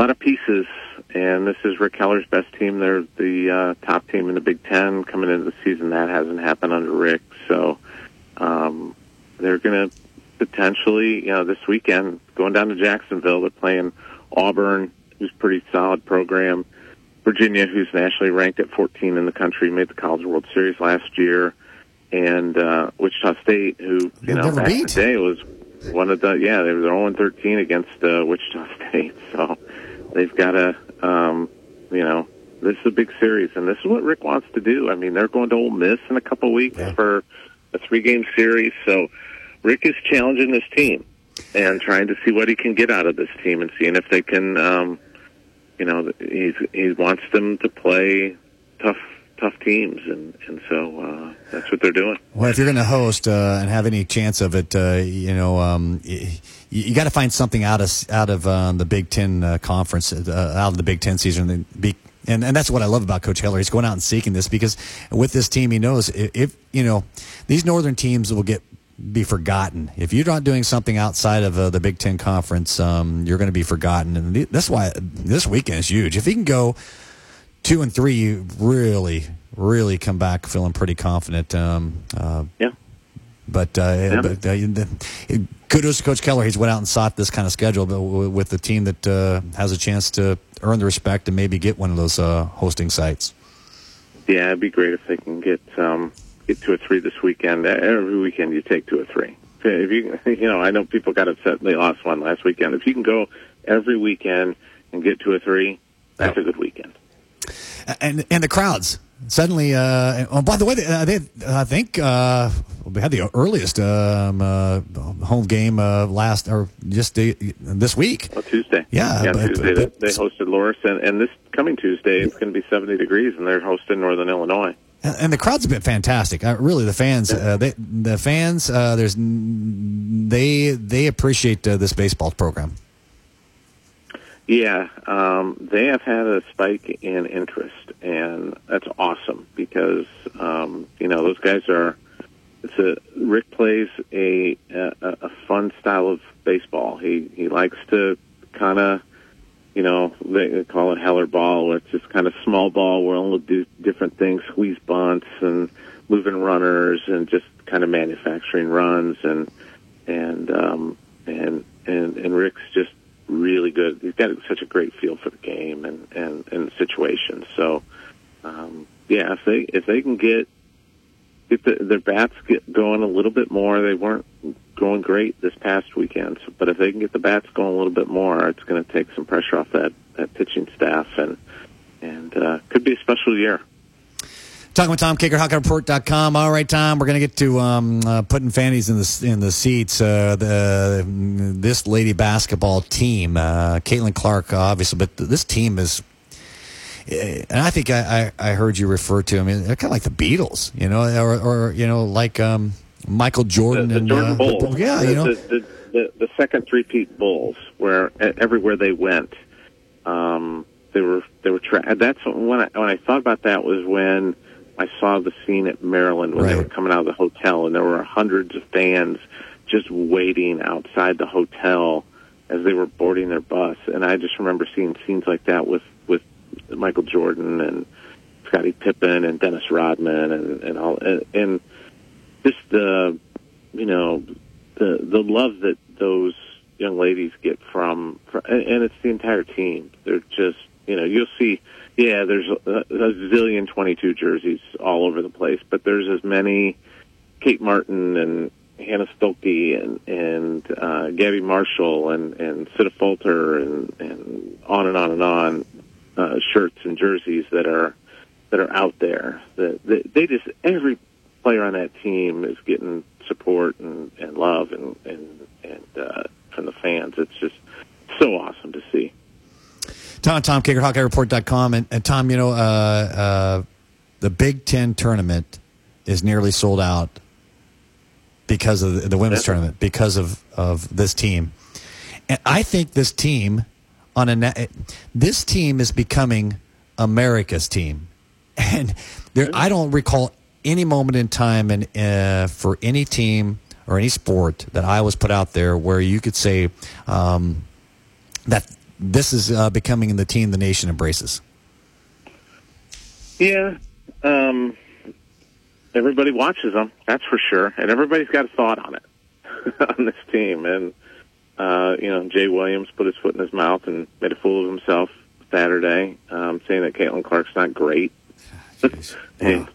a lot of pieces, and this is Rick Heller's best team. They're the uh, top team in the Big Ten coming into the season. That hasn't happened under Rick, so um, they're going to potentially, you know, this weekend going down to Jacksonville. They're playing Auburn, who's a pretty solid program. Virginia, who's nationally ranked at 14 in the country, made the College World Series last year, and uh, Wichita State, who you know back in the day was one of the yeah they were 0 13 against uh, Wichita State, so they've got to um, you know this is a big series, and this is what Rick wants to do. I mean, they're going to Ole Miss in a couple weeks for a three game series, so Rick is challenging this team and trying to see what he can get out of this team and seeing if they can. Um, you know, he's he wants them to play tough tough teams, and and so uh, that's what they're doing. Well, if you're going to host uh, and have any chance of it, uh, you know, um, you, you got to find something out of out of um, the Big Ten uh, conference, uh, out of the Big Ten season. And and that's what I love about Coach Heller. He's going out and seeking this because with this team, he knows if, if you know these Northern teams will get be forgotten if you're not doing something outside of uh, the Big Ten conference. Um, you're going to be forgotten, and th- that's why this weekend is huge. If he can go two and three, you really, really come back feeling pretty confident. Um, uh, Yeah. But, uh, but uh, kudos to Coach Heller. He's went out and sought this kind of schedule but with the team that uh, has a chance to earn the respect and maybe get one of those uh, hosting sites. Yeah, it'd be great if they can get um, get two or three this weekend. Every weekend you take two or three. If you you know, I know people got upset they lost one last weekend. If you can go every weekend and get two or three, that's a good weekend. And and the crowds suddenly. Uh, oh, by the way, they, uh, they I think uh, we had the earliest um, uh, home game uh, last or just the, this week. Oh, Tuesday. Yeah, yeah but- Tuesday but- they, they hosted Loras, and, and this coming Tuesday it's going to be 70 degrees, and they're hosting Northern Illinois. And and the crowd's been fantastic. Uh, really, the fans, uh, they, the fans, uh, there's they they appreciate uh, this baseball program. Yeah, um, they have had a spike in interest, and that's awesome because um, you know those guys are. It's a Rick plays a a, a fun style of baseball. He he likes to kind of you know they call it Heller ball, it's just kind of small ball where we'll do different things, squeeze bunts and moving runners, and just kind of manufacturing runs and and um, and and and Rick's just really good. He's got such a great feel for the game and and and situations. So um, yeah, if they if they can get get the, their bats get going a little bit more, they weren't going great this past weekend. So, but if they can get the bats going a little bit more, it's going to take some pressure off that that pitching staff and and uh, could be a special year. Talking with Tom Kakert, HawkeyeReport.com. All right, Tom, we're going to get to um, uh, putting fannies in the in the seats. Uh, the this lady basketball team, uh, Caitlin Clark, obviously, but this team is. eh, And I think I, I, I heard you refer to. I mean, they're kind of like the Beatles, you know, or, or you know, like um, Michael Jordan the, the and Jordan uh, Bulls. yeah, the, you know, the, the, the, second three-peat Bulls, where everywhere they went, um, they were they were. Tra- that's when I, when I thought about that was when I saw the scene at Maryland when they were coming out of the hotel, and there were hundreds of fans just waiting outside the hotel as they were boarding their bus, and I just remember seeing scenes like that with with Michael Jordan and Scottie Pippen and Dennis Rodman and and all and, and just the you know the the love that those young ladies get from, from and it's the entire team. They're just you know you'll see yeah there's a, a zillion 22 jerseys all over the place, but there's as many Kate Martin and Hannah Stuelke and and uh, Gabbie Marshall and and Syd Affolter and and on and on and on uh, shirts and jerseys that are that are out there. That they, they just every player on that team is getting support and, and love and and and uh, from the fans. It's just so awesome to see. Tom, Tom Kakert, HawkeyeReport.com. And, and Tom, you know, uh, uh, the Big Ten tournament is nearly sold out because of the, the women's tournament, because of, of this team. And I think this team on a na- this team is becoming America's team. And there, I don't recall any moment in time and uh, for any team or any sport that I was put out there where you could say um, that this is uh, becoming the team the nation embraces. Yeah, um, everybody watches them. That's for sure, and everybody's got a thought on it on this team. And uh, you know, Jay Williams put his foot in his mouth and made a fool of himself Saturday, um, saying that Caitlin Clark's not great. and,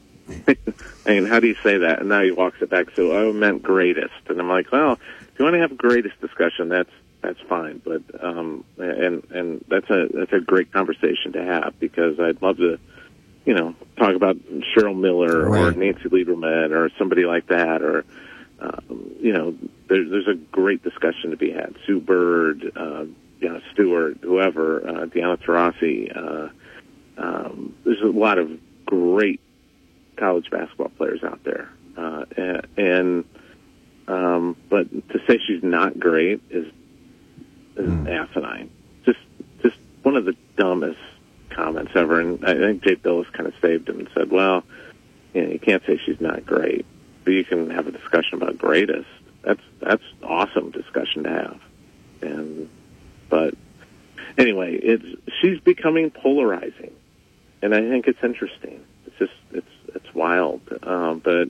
and how do you say that? And now he walks it back. So oh, I meant greatest, and I'm like, well, if you want to have greatest discussion, that's that's fine. But um, and and that's a that's a great conversation to have because I'd love to, you know, talk about Cheryl Miller or Nancy Lieberman or somebody like that, or um, you know, there, there's a great discussion to be had. Sue Bird, uh, Breanna Stewart, whoever, uh, Diana Taurasi. Uh, um, there's a lot of great college basketball players out there, uh, and, and um, but to say she's not great is is asinine. Just just one of the dumbest comments ever. And I think Jay Bilas kind of saved him and said, "Well, you, know, you can't say she's not great, but you can have a discussion about greatest. That's that's awesome discussion to have." And but anyway, it's she's becoming polarizing, and I think it's interesting. It's just it's it's wild, um, but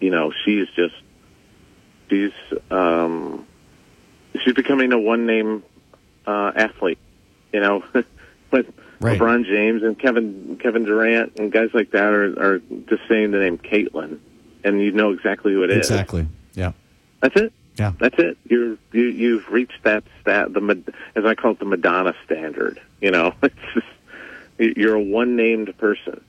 you know she's just she's um, she's becoming a one name uh, athlete. You know, with Right. LeBron James and Kevin Kevin Durant and guys like that are are just saying the name Caitlin, and you know exactly who it is. Exactly. Yeah. That's it. Yeah. That's it. You're you you've reached that stat the as I call it the Madonna standard. You know, it's just, you're a one named person.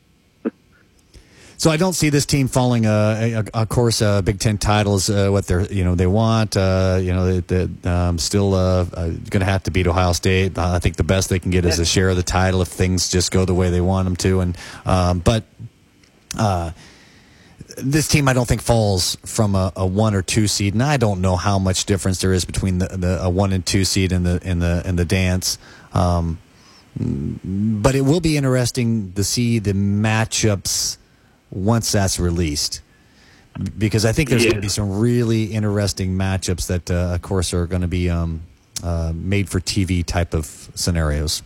So I don't see this team falling. Uh, of course, uh, Big Ten titles, uh, what they're you know they want. Uh, you know, they, they, um, still uh, uh, going to have to beat Ohio State. Uh, I think the best they can get is a share of the title if things just go the way they want them to. And um, but this team, I don't think falls from a, a one or two seed, and I don't know how much difference there is between the, the a one and two seed in the in the in the dance. Um, but it will be interesting to see the matchups once that's released. Because I think there's going to be some really interesting matchups that, uh, of course, are going to be um, uh, made for TV type of scenarios.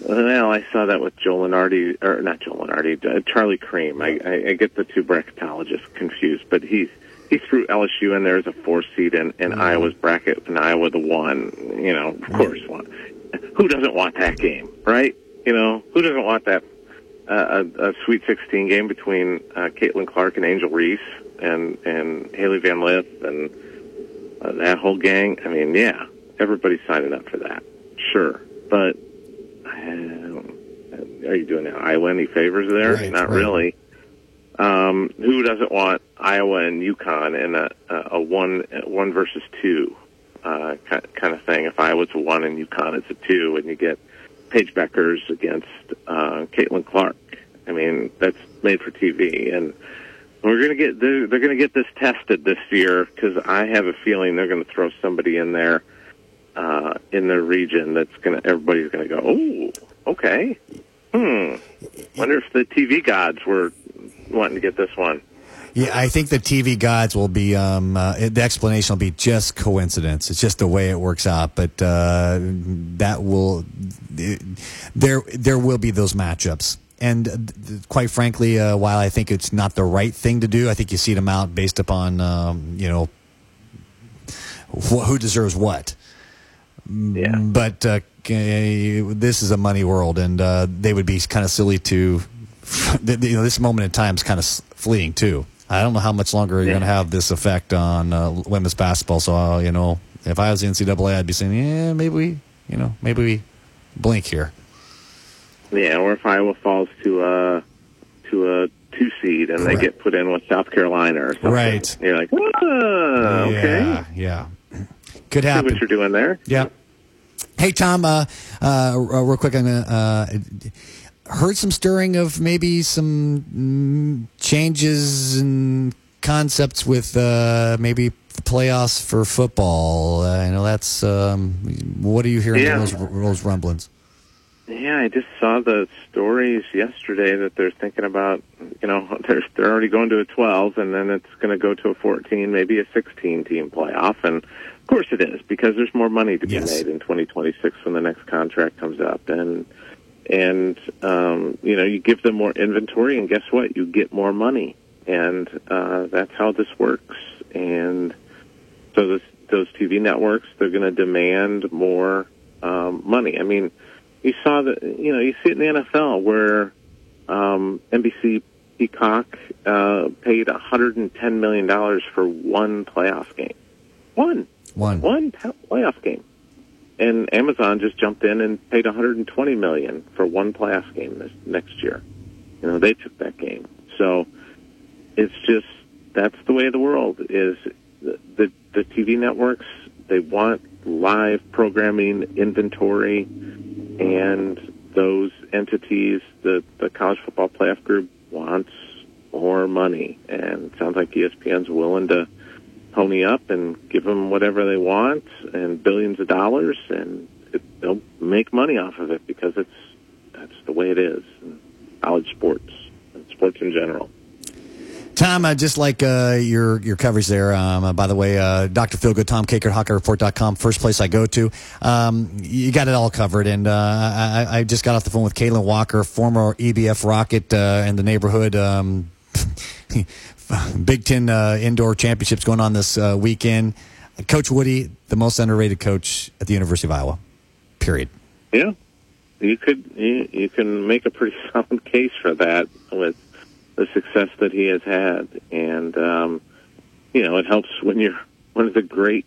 Well, I saw that with Joel Lunardi, or not Joel Lunardi, uh, Charlie Creme. I, I, I get the two bracketologists confused, but he he threw LSU in there as a four seed in, in Iowa's bracket, and Iowa the one. You know, of course, one. Who doesn't want that game, right? You know, who doesn't want that a, a Sweet 16 game between uh, Caitlin Clark and Angel Reese and and Hailey Van Lith and uh, that whole gang? I mean, yeah, everybody's signing up for that, sure, but um, are you doing Iowa any favors there? Right, Not right. really. Um, who doesn't want Iowa and UConn in a, a, a one one versus two uh, ki- kind of thing? If Iowa's a one and UConn is a two, and you get Paige Bueckers against uh, Caitlin Clark, I mean that's made for TV, and we're gonna get they're, they're gonna get this tested this year because I have a feeling they're gonna throw somebody in there uh, in the region that's gonna everybody's gonna go, oh, okay, hmm. Wonder if the TV gods were wanting to get this one. Yeah, I think the TV gods will be um, uh, the explanation will be just coincidence. It's just the way it works out, but uh, that will there there will be those matchups. And uh, quite frankly, uh, while I think it's not the right thing to do, I think you seed them out based upon um, you know wh- who deserves what. Yeah. But uh, this is a money world, and uh, they would be kind of silly to. You know, this moment in time is kind of fleeting too. I don't know how much longer you're going to have this effect on uh, women's basketball. So, uh, you know, if I was the NCAA, I'd be saying, yeah, maybe we, you know, maybe we blink here. Yeah, or if Iowa falls to a to a two seed and they get put in with South Carolina or something, Right. You're like, "Whoa, okay, Yeah, yeah. Could see happen. what you're doing there. Yeah. Hey Tom, uh, uh, real quick, I'm gonna uh, heard some stirring of maybe some mm, changes and concepts with uh, maybe the playoffs for football. Uh, I know that's um, what are you hearing Yeah. those, those rumblings? Yeah, I just saw the stories yesterday that they're thinking about. You know, they're they're already going to a 12, and then it's going to go to a 14, maybe a 16 team playoff. And of course, it is because there's more money to be Yes. made in 2026 when the next contract comes up. And and um, you know, you give them more inventory, and guess what? You get more money, and uh, that's how this works. And so this, those TV networks, they're going to demand more um, money. I mean, you saw that, you know, you see it in the NFL where um, NBC Peacock uh, paid $110 million for one playoff game. One. One. One playoff game. And Amazon just jumped in and paid 120 million for one playoff game this next year. You know, they took that game. So it's just that's the way of the world is the the, the TV networks they want live programming inventory and those entities the the college football playoff group wants more money and sounds like ESPN's willing to pony up and give them whatever they want and billions of dollars and it, they'll make money off of it because it's that's the way it is in college sports and sports in general. Tom, I just like uh, your your coverage there, um, uh, by the way, uh, Dr. Feelgood, Tom Kakert, HawkeyeReport.com, first place I go to. Um, you got it all covered. And uh, I, I just got off the phone with Kalen Walker, former EBF Rocket uh, in the neighborhood. Um, Big Ten uh, indoor championships going on this uh, weekend. Coach Woody, the most underrated coach at the University of Iowa, period. Yeah, you could you, you can make a pretty solid case for that with the success that he has had, and um, you know it helps when you're one of the great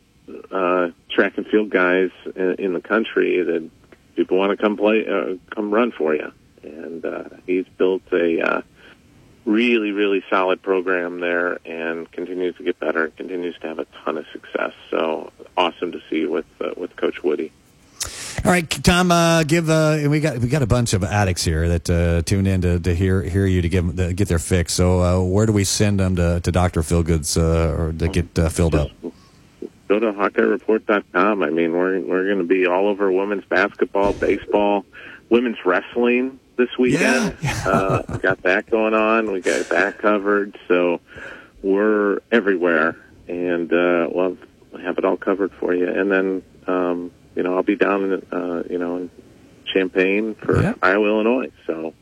uh, track and field guys in, in the country that people want to come play, uh, come run for you, and uh, he's built a uh, really really solid program there, and continues to get better, and continues to have a ton of success. So awesome to see with uh, with Coach Woody. All right, Tom. Uh, give uh, and we got we got a bunch of addicts here that uh, tune in to, to hear hear you to give to get their fix. So uh, where do we send them to, to Doctor Feelgood's uh, or to get uh, filled up? Go to HawkeyeReport.com. I mean, we're we're going to be all over women's basketball, baseball, women's wrestling this weekend. uh, got that going on. We got that covered. So we're everywhere, and uh, we'll have it all covered for you. And then um, you know, I'll be down in uh, you know in Champaign for Iowa, Illinois. So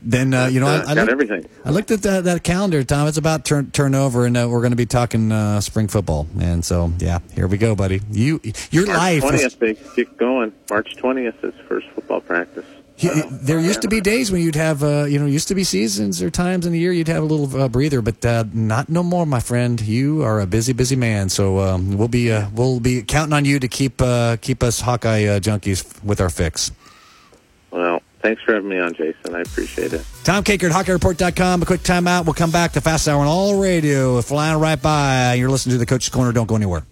Then uh, you know I, uh, I got looked, everything. I looked at that, that calendar, Tom. It's about turn turnover, and uh, we're going to be talking uh, spring football. And so yeah, here we go, buddy. You your March life. is- they get going. March twentieth is first football practice. There used to be days when you'd have, uh, you know, used to be seasons or times in the year you'd have a little uh, breather, but uh, not no more, my friend. You are a busy, busy man. So um, we'll be uh, we'll be counting on you to keep uh, keep us Hawkeye uh, junkies with our fix. Well, thanks for having me on, Jason. I appreciate it. Tom Kakert at HawkeyeReport.com. A quick timeout. We'll come back to Fast Hour on all radio. Flying right by. You're listening to the Coach's Corner. Don't go anywhere.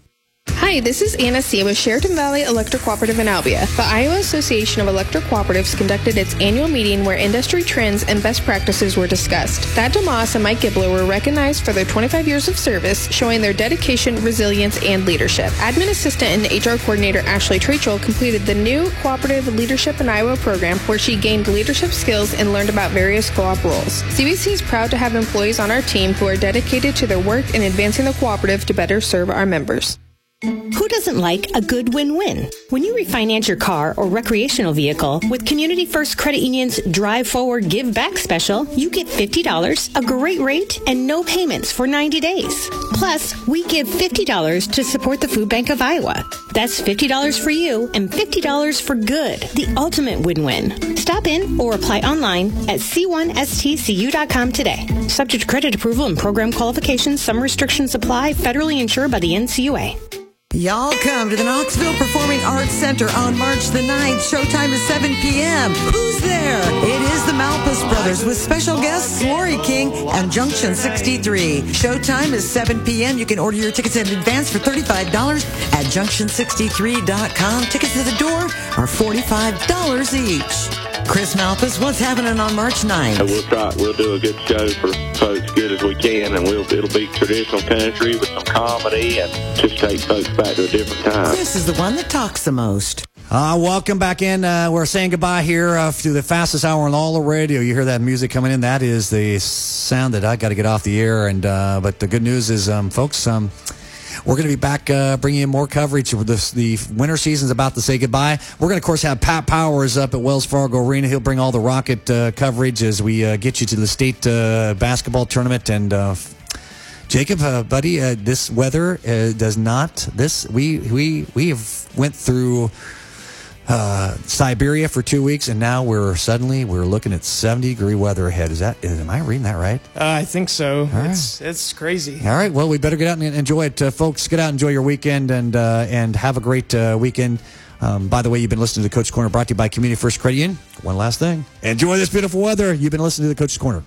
Hi, this is Anna C. with Chariton Valley Electric Cooperative in Albia. The Iowa Association of Electric Cooperatives conducted its annual meeting where industry trends and best practices were discussed. Thad DeMoss and Mike Gibler were recognized for their 25 years of service, showing their dedication, resilience, and leadership. Admin Assistant and HR Coordinator Ashley Trachel completed the new Cooperative Leadership in Iowa program where she gained leadership skills and learned about various co-op roles. CBC is proud to have employees on our team who are dedicated to their work in advancing the cooperative to better serve our members. Who doesn't like a good win-win? When you refinance your car or recreational vehicle with Community First Credit Union's Drive Forward Give Back special, you get $50, a great rate, and no payments for 90 days. Plus, we give $50 to support the Food Bank of Iowa. That's $50 for you and $50 for good. The ultimate win-win. Stop in or apply online at c1stcu.com today. Subject to credit approval and program qualifications. Some restrictions apply. Federally insured by the NCUA. Y'all come to the Knoxville Performing Arts Center on March the 9th. Showtime is 7 p.m. Who's there? It is the Malpass Brothers with special guests Lori King and Junction 63. Showtime is 7 p.m. You can order your tickets in advance for $35 at junction63.com. Tickets at the door are $45 each. Chris Malpass, what's happening on March 9th? We'll try. We'll do a good show for folks, good as we can, and we'll it'll be traditional country with some comedy, and just take folks back to a different time. Chris is the one that talks the most. Uh, welcome back in. Uh, we're saying goodbye here uh, to the fastest hour on all the radio. You hear that music coming in? That is the sound that I got to get off the air. And uh, but the good news is, um, folks, um, we're going to be back uh, bringing in more coverage. The, winter season's about to say goodbye. We're going to, of course, have Pat Powers up at Wells Fargo Arena. He'll bring all the Rocket uh, coverage as we uh, get you to the state uh, basketball tournament. And uh, Jacob, uh, buddy, this weather does not. This we we we have went through uh, Siberia for two weeks, and now we're suddenly we're looking at seventy degree weather ahead. Is that? Am I reading that right? Uh, I think so. right. It's it's crazy. All right. Well, we better get out and enjoy it, uh, folks. Get out, and enjoy your weekend, and uh, and have a great uh, weekend. Um, by the way, you've been listening to the Coach Corner, brought to you by Community First Credit Union. One last thing: enjoy this beautiful weather. You've been listening to the Coach's Corner.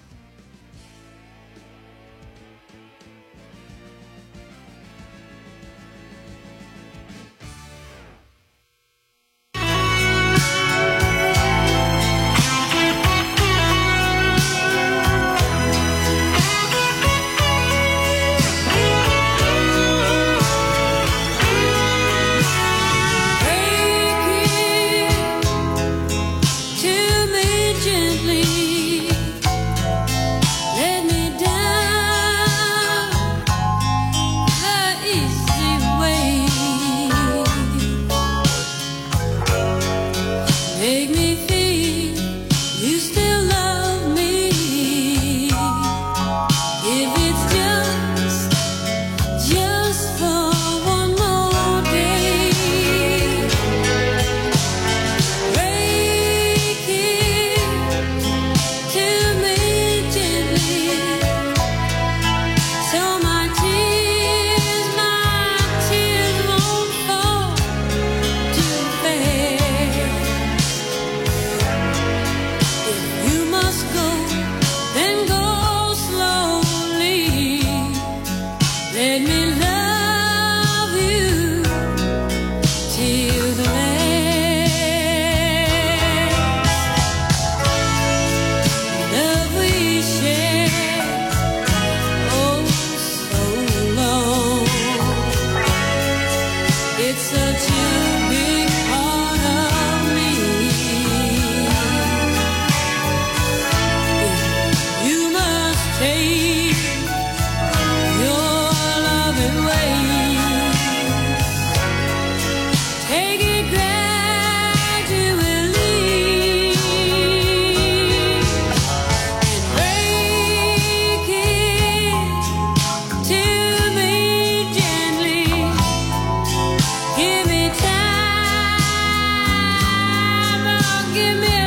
Give me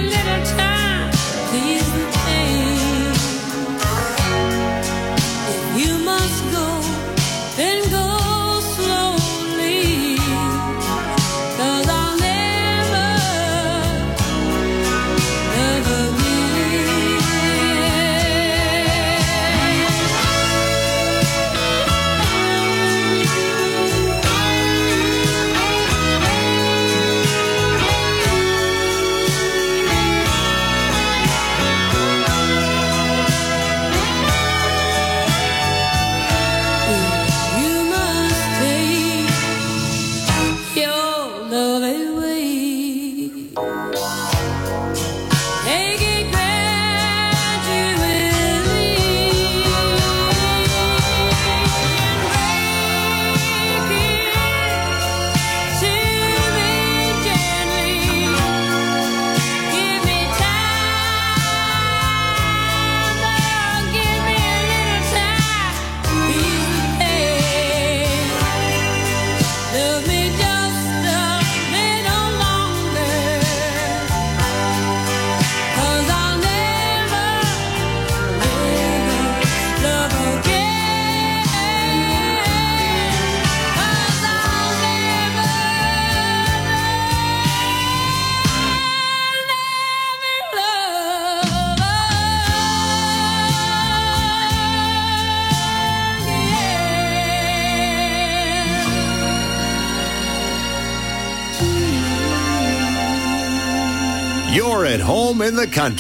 the country.